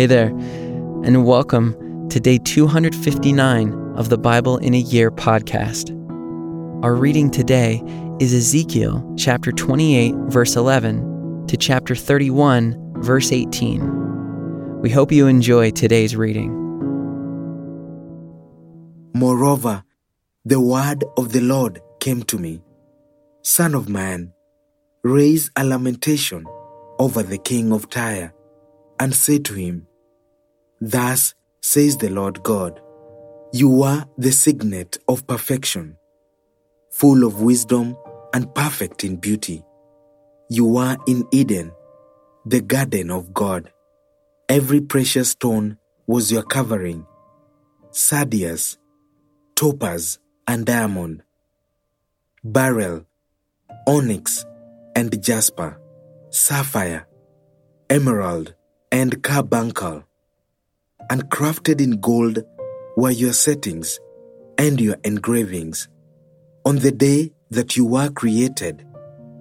Hey there, and welcome to day 259 of the Bible in a Year podcast. Our reading today is Ezekiel chapter 28, verse 11 to chapter 31, verse 18. We hope you enjoy today's reading. Moreover, the word of the Lord came to me Son of man, raise a lamentation over the king of Tyre, and say to him, Thus says the Lord God, You are the signet of perfection, full of wisdom and perfect in beauty. You are in Eden, the garden of God. Every precious stone was your covering sardius, topaz, and diamond, beryl, onyx, and jasper, sapphire, emerald, and carbuncle. And crafted in gold were your settings and your engravings. On the day that you were created,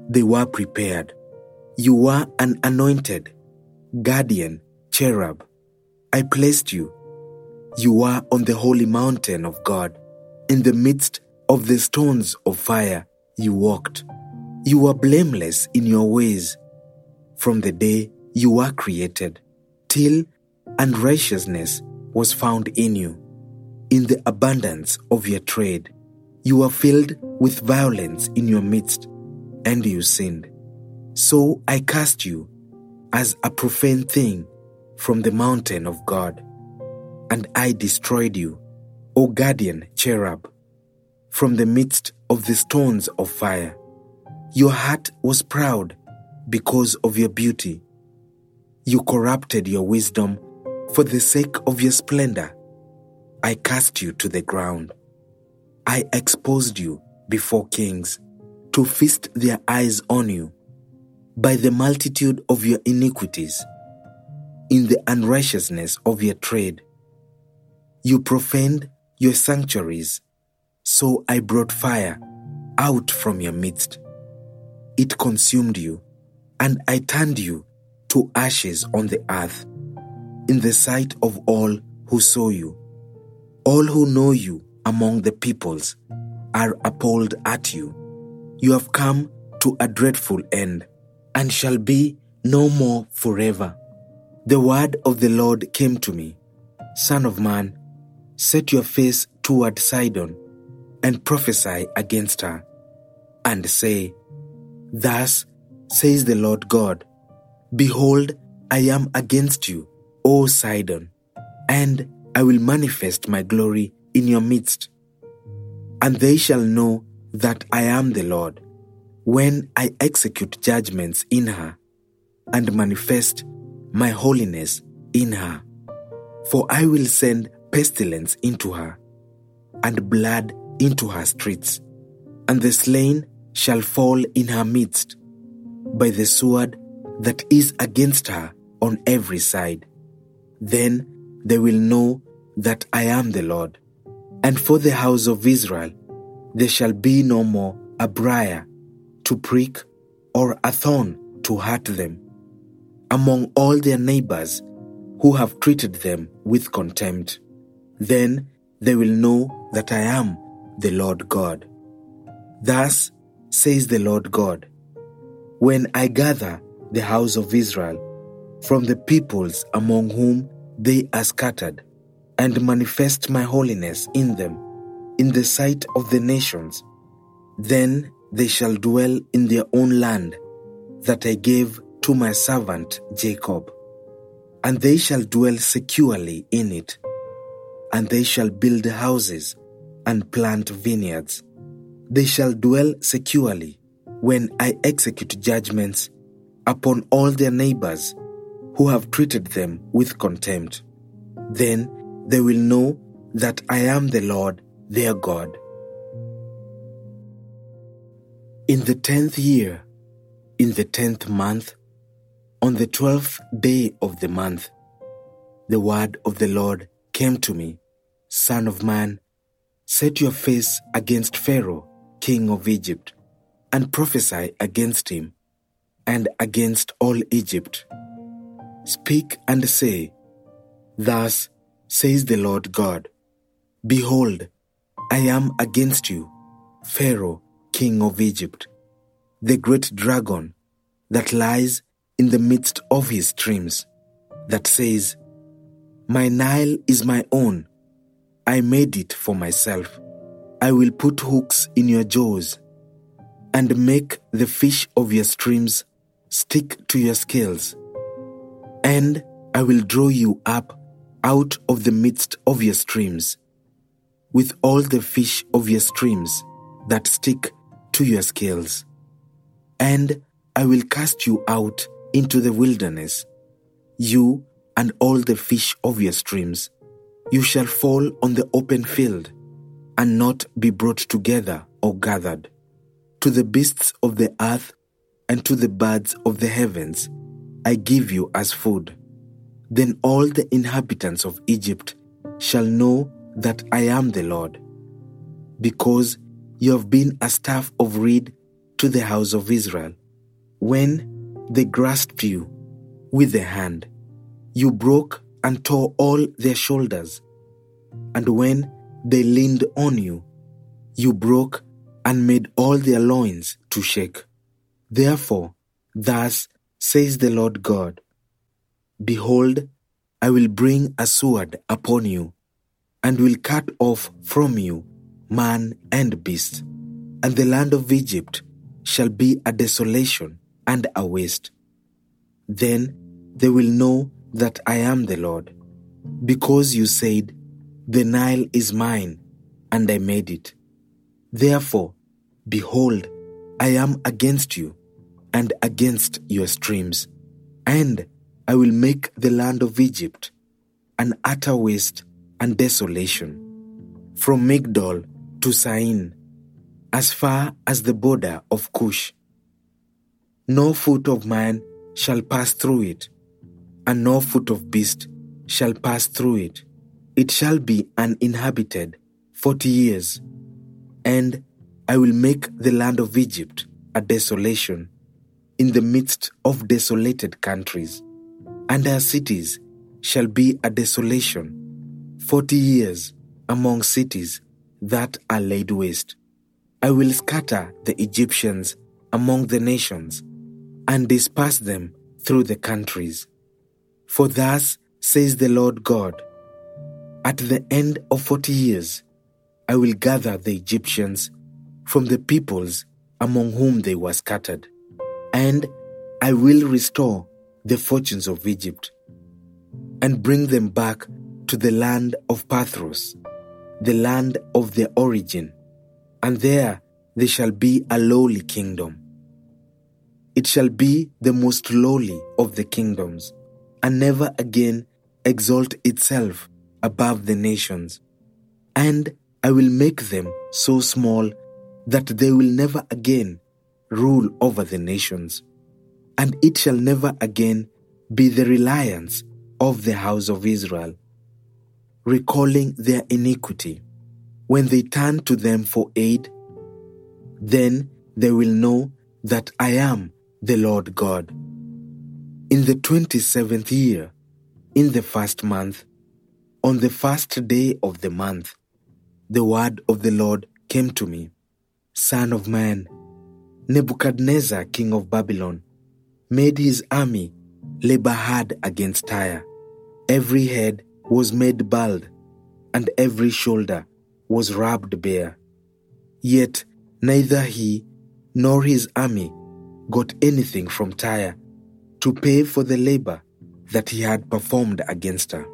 they were prepared. You were an anointed, guardian, cherub. I placed you. You were on the holy mountain of God. In the midst of the stones of fire, you walked. You were blameless in your ways from the day you were created, till unrighteousness was found in you. In the abundance of your trade, you were filled with violence in your midst, and you sinned. So I cast you as a profane thing from the mountain of God, and I destroyed you, O guardian cherub, from the midst of the stones of fire. Your heart was proud because of your beauty. You corrupted your wisdom for the sake of your splendor. I cast you to the ground. I exposed you before kings to feast their eyes on you by the multitude of your iniquities, in the unrighteousness of your trade. You profaned your sanctuaries, so I brought fire out from your midst. It consumed you, and I turned you to ashes on the earth, in the sight of all who saw you. All who know you among the peoples are appalled at you. You have come to a dreadful end, and shall be no more forever. The word of the Lord came to me Son of man, set your face toward Sidon, and prophesy against her, and say, Thus says the Lord God Behold, I am against you, O Sidon, and I will manifest my glory in your midst. And they shall know that I am the Lord when I execute judgments in her and manifest my holiness in her. For I will send pestilence into her and blood into her streets, and the slain shall fall in her midst by the sword that is against her on every side. Then they will know that I am the Lord. And for the house of Israel, there shall be no more a briar to prick or a thorn to hurt them among all their neighbors who have treated them with contempt. Then they will know that I am the Lord God. Thus says the Lord God When I gather the house of Israel from the peoples among whom they are scattered, and manifest my holiness in them in the sight of the nations, then they shall dwell in their own land that I gave to my servant Jacob, and they shall dwell securely in it, and they shall build houses and plant vineyards. They shall dwell securely when I execute judgments upon all their neighbors who have treated them with contempt. Then they will know that I am the Lord their God. In the tenth year, in the tenth month, on the twelfth day of the month, the word of the Lord came to me Son of man, set your face against Pharaoh, king of Egypt, and prophesy against him and against all Egypt. Speak and say, Thus says the Lord God Behold, I am against you, Pharaoh, king of Egypt, the great dragon that lies in the midst of his streams, that says, My Nile is my own. I made it for myself. I will put hooks in your jaws and make the fish of your streams stick to your scales. And I will draw you up out of the midst of your streams, with all the fish of your streams that stick to your scales. And I will cast you out into the wilderness, you and all the fish of your streams. You shall fall on the open field and not be brought together or gathered. To the beasts of the earth and to the birds of the heavens I give you as food. Then all the inhabitants of Egypt shall know that I am the Lord, because you have been a staff of reed to the house of Israel. When they grasped you with the hand, you broke and tore all their shoulders. And when they leaned on you, you broke and made all their loins to shake. Therefore, thus says the Lord God Behold, I will bring a sword upon you, and will cut off from you man and beast, and the land of Egypt shall be a desolation and a waste. Then they will know that I am the Lord, because you said, The Nile is mine, and I made it. Therefore, behold, I am against you, and against your streams, and I will make the land of Egypt an utter waste and desolation, from Migdol to Syene, as far as the border of Cush. No foot of man shall pass through it, and no foot of beast shall pass through it. It shall be uninhabited forty years, and I will make the land of Egypt a desolation in the midst of desolated countries, and her cities shall be a desolation forty years among cities that are laid waste. I will scatter the Egyptians among the nations and disperse them through the countries. For thus says the Lord God At the end of forty years, I will gather the Egyptians from the peoples among whom they were scattered, and I will restore the fortunes of Egypt and bring them back to the land of Pathros, the land of their origin, and there they shall be a lowly kingdom. It shall be the most lowly of the kingdoms, and never again exalt itself above the nations. And I will make them so small that they will never again rule over the nations, and it shall never again be the reliance of the house of Israel, recalling their iniquity. When they turn to them for aid, then they will know that I am the Lord God. In the twenty seventh year, in the first month, on the first day of the month, the word of the Lord came to me Son of man, Nebuchadnezzar, king of Babylon, made his army labor hard against Tyre. Every head was made bald, and every shoulder was rubbed bare. Yet neither he nor his army got anything from Tyre to pay for the labor that he had performed against her.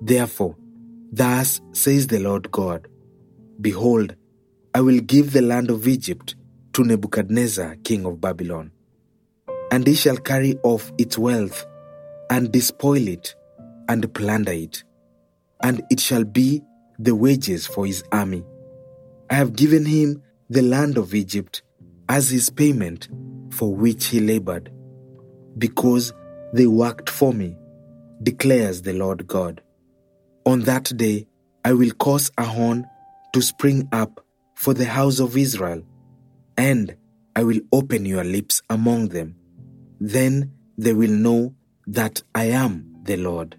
Therefore, thus says the Lord God Behold, I will give the land of Egypt to Nebuchadnezzar, king of Babylon, and he shall carry off its wealth, and despoil it, and plunder it, and it shall be the wages for his army. I have given him the land of Egypt as his payment for which he labored, because they worked for me, declares the Lord God. On that day I will cause a horn to spring up for the house of Israel, and I will open your lips among them. Then they will know that I am the Lord.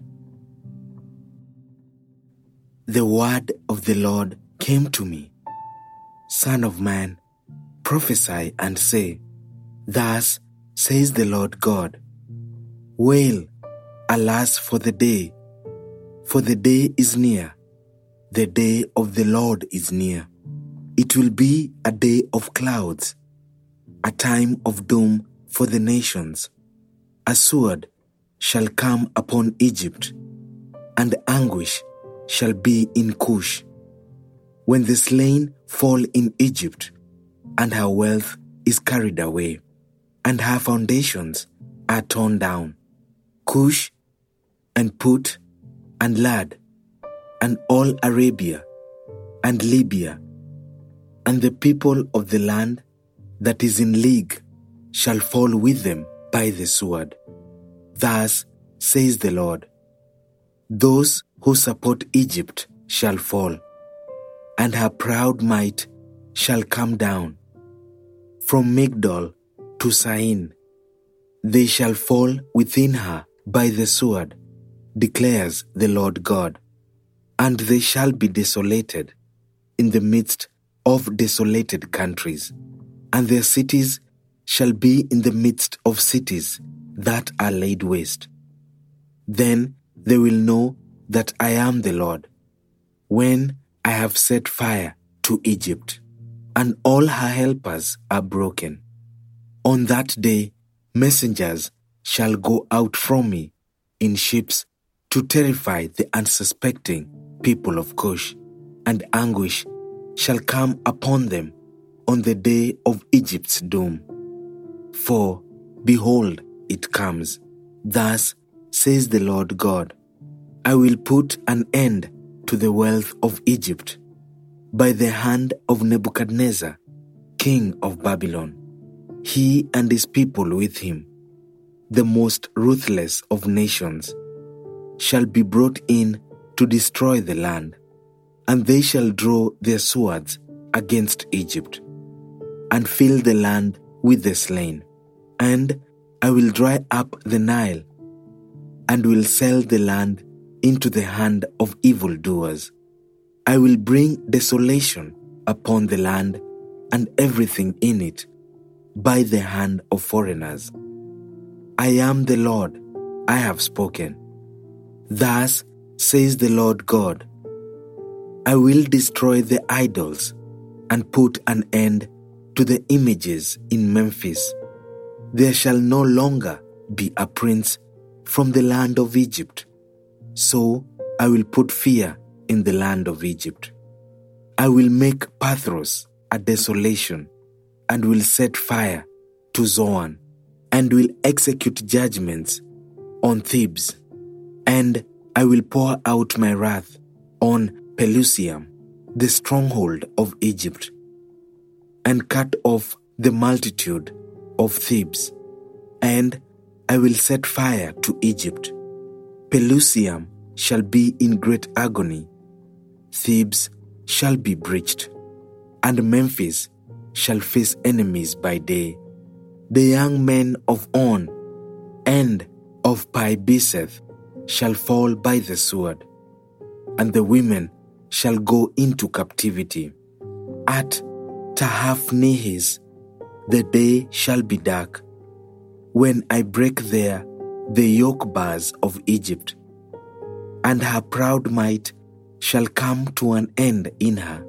the word of the Lord came to me Son of man, prophesy and say, Thus says the Lord God. Wail, alas, for the day, for the day is near, the day of the Lord is near. It will be a day of clouds, a time of doom for the nations. A sword shall come upon Egypt, and anguish shall be in Cush. When the slain fall in Egypt, and her wealth is carried away, and her foundations are torn down, Cush and Put and Lud and all Arabia and Libya, and the people of the land that is in league shall fall with them by the sword. Thus says the Lord Those who support Egypt shall fall, and her proud might shall come down. From Migdol to Syene, they shall fall within her by the sword, declares the Lord God. And they shall be desolated in the midst of desolated countries, and their cities shall be in the midst of cities that are laid waste. Then they will know that I am the Lord, when I have set fire to Egypt, and all her helpers are broken. On that day, messengers shall go out from me in ships to terrify the unsuspecting people of Cush, and anguish shall come upon them on the day of Egypt's doom. For, behold, it comes. Thus says the Lord God I will put an end to the wealth of Egypt by the hand of Nebuchadnezzar, king of Babylon, he and his people with him, the most ruthless of nations, shall be brought in to destroy the land, and they shall draw their swords against Egypt, and fill the land with the slain, and I will dry up the Nile and will sell the land into the hand of evildoers. I will bring desolation upon the land and everything in it by the hand of foreigners. I am the Lord, I have spoken. Thus says the Lord God I will destroy the idols and put an end to the images in Memphis there shall no longer be a prince from the land of Egypt. So I will put fear in the land of Egypt. I will make Pathros a desolation, and will set fire to Zoan, and will execute judgments on Thebes, and I will pour out my wrath on Pelusium, the stronghold of Egypt, and cut off the multitude of Thebes, and I will set fire to Egypt. Pelusium shall be in great agony. Thebes shall be breached, and Memphis shall face enemies by day. The young men of On and of Pi Beseth shall fall by the sword, and the women shall go into captivity. At Tehaphnehes the day shall be dark when I break there the yoke bars of Egypt, and her proud might shall come to an end in her.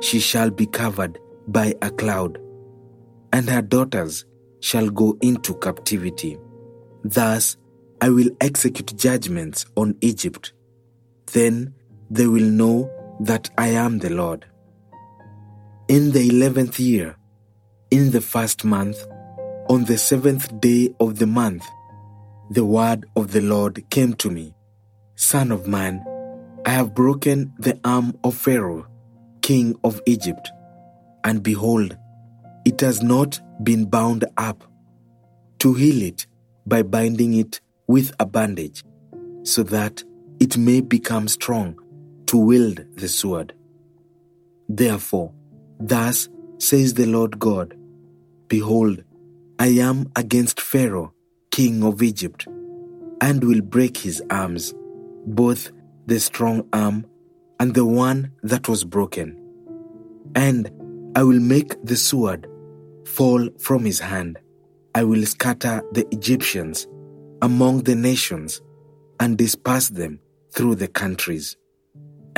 She shall be covered by a cloud, and her daughters shall go into captivity. Thus I will execute judgments on Egypt. Then they will know that I am the Lord. In the eleventh year, in the first month, on the seventh day of the month, the word of the Lord came to me Son of man, I have broken the arm of Pharaoh, king of Egypt, and behold, it has not been bound up. To heal it by binding it with a bandage, so that it may become strong to wield the sword. Therefore, thus says the Lord God Behold, I am against Pharaoh, king of Egypt, and will break his arms, both the strong arm and the one that was broken. And I will make the sword fall from his hand. I will scatter the Egyptians among the nations and disperse them through the countries.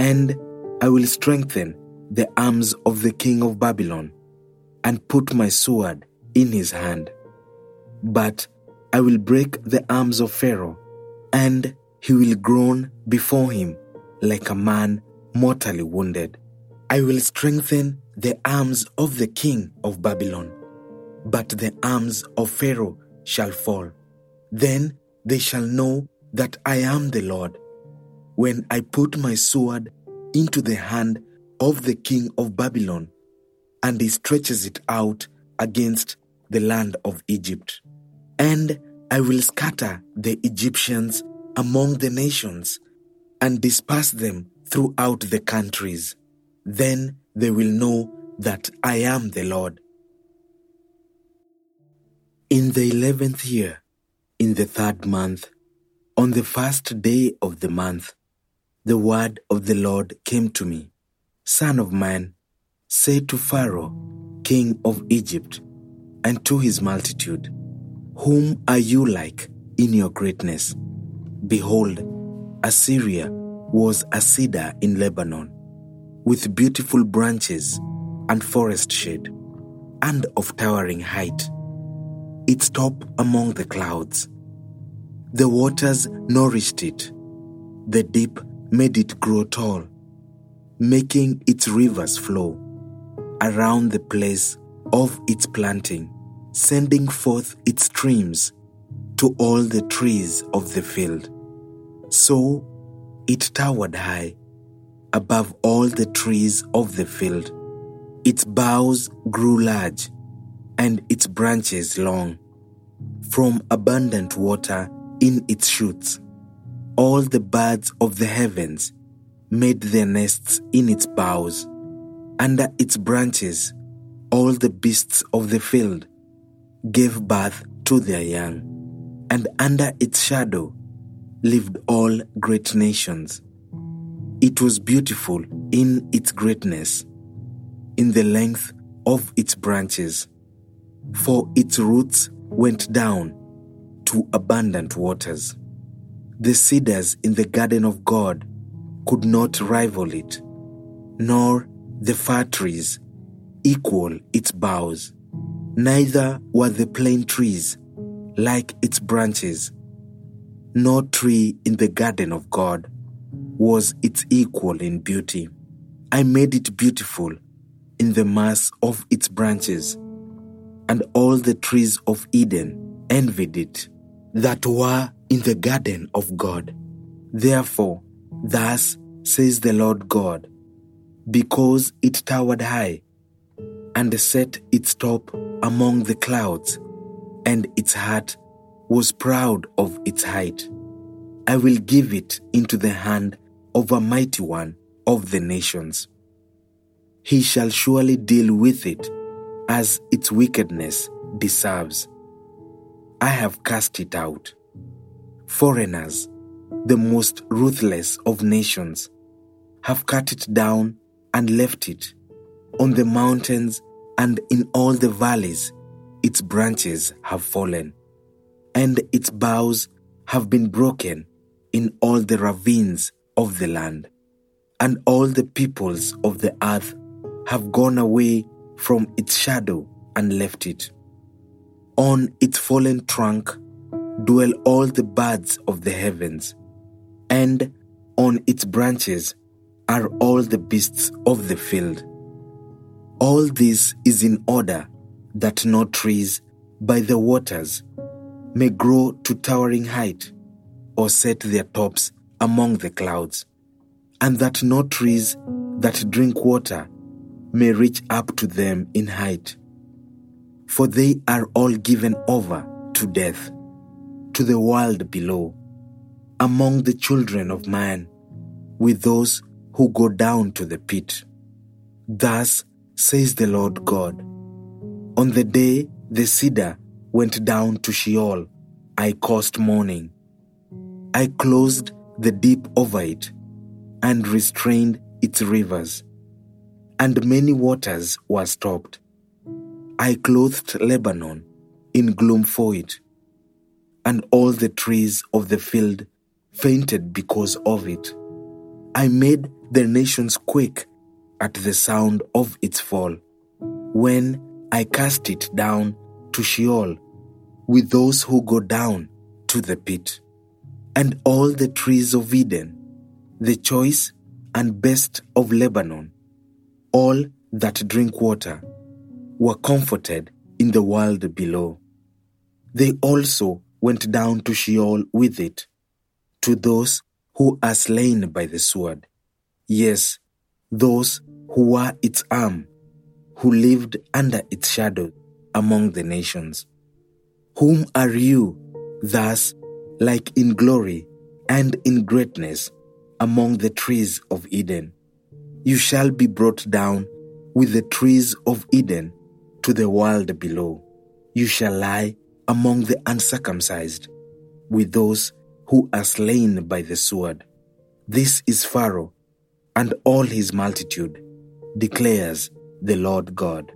And I will strengthen the arms of the king of Babylon and put my sword in his hand. But I will break the arms of Pharaoh, and he will groan before him like a man mortally wounded. I will strengthen the arms of the king of Babylon, but the arms of Pharaoh shall fall. Then they shall know that I am the Lord, when I put my sword into the hand of the king of Babylon, and he stretches it out against the land of Egypt. And I will scatter the Egyptians among the nations and disperse them throughout the countries. Then they will know that I am the Lord. In the eleventh year, in the third month, on the first day of the month, the word of the Lord came to me Son of man, say to Pharaoh, king of Egypt, and to his multitude, Whom are you like in your greatness? Behold, Assyria was a cedar in Lebanon, with beautiful branches and forest shade, and of towering height, its top among the clouds. The waters nourished it, the deep made it grow tall, making its rivers flow around the place of its planting, sending forth its streams to all the trees of the field. So it towered high above all the trees of the field. Its boughs grew large and its branches long. From abundant water in its shoots, all the birds of the heavens made their nests in its boughs. Under its branches, all the beasts of the field gave birth to their young, and under its shadow lived all great nations. It was beautiful in its greatness, in the length of its branches, for its roots went down to abundant waters. The cedars in the garden of God could not rival it, nor the fir trees equal its boughs. Neither were the plane trees like its branches no tree in the garden of God was its equal in beauty. I made it beautiful in the mass of its branches, and all the trees of Eden envied it that were in the garden of God. Therefore, thus says the Lord God, because it towered high and set its top among the clouds, and its heart was proud of its height. I will give it into the hand of a mighty one of the nations. He shall surely deal with it as its wickedness deserves. I have cast it out. Foreigners, the most ruthless of nations, have cut it down and left it. On the mountains and in all the valleys, its branches have fallen and its boughs have been broken in all the ravines of the land, and all the peoples of the earth have gone away from its shadow and left it. On its fallen trunk dwell all the birds of the heavens, and on its branches are all the beasts of the field. All this is in order that no trees by the waters may grow to towering height or set their tops among the clouds, and that no trees that drink water may reach up to them in height. For they are all given over to death, to the world below, among the children of man, with those who go down to the pit. Thus says the Lord God On the day the cedar went down to Sheol, I caused mourning. I closed the deep over it and restrained its rivers, and many waters were stopped. I clothed Lebanon in gloom for it, and all the trees of the field fainted because of it. I made the nations quake at the sound of its fall, when I cast it down to Sheol with those who go down to the pit. And all the trees of Eden, the choice and best of Lebanon, all that drink water, were comforted in the world below. They also went down to Sheol with it, to those who are slain by the sword. Yes, those who were its arm, who lived under its shadow among the nations. Whom are you, thus, like in glory and in greatness, among the trees of Eden? You shall be brought down with the trees of Eden to the world below. You shall lie among the uncircumcised, with those who are slain by the sword. This is Pharaoh and all his multitude, declares the Lord God.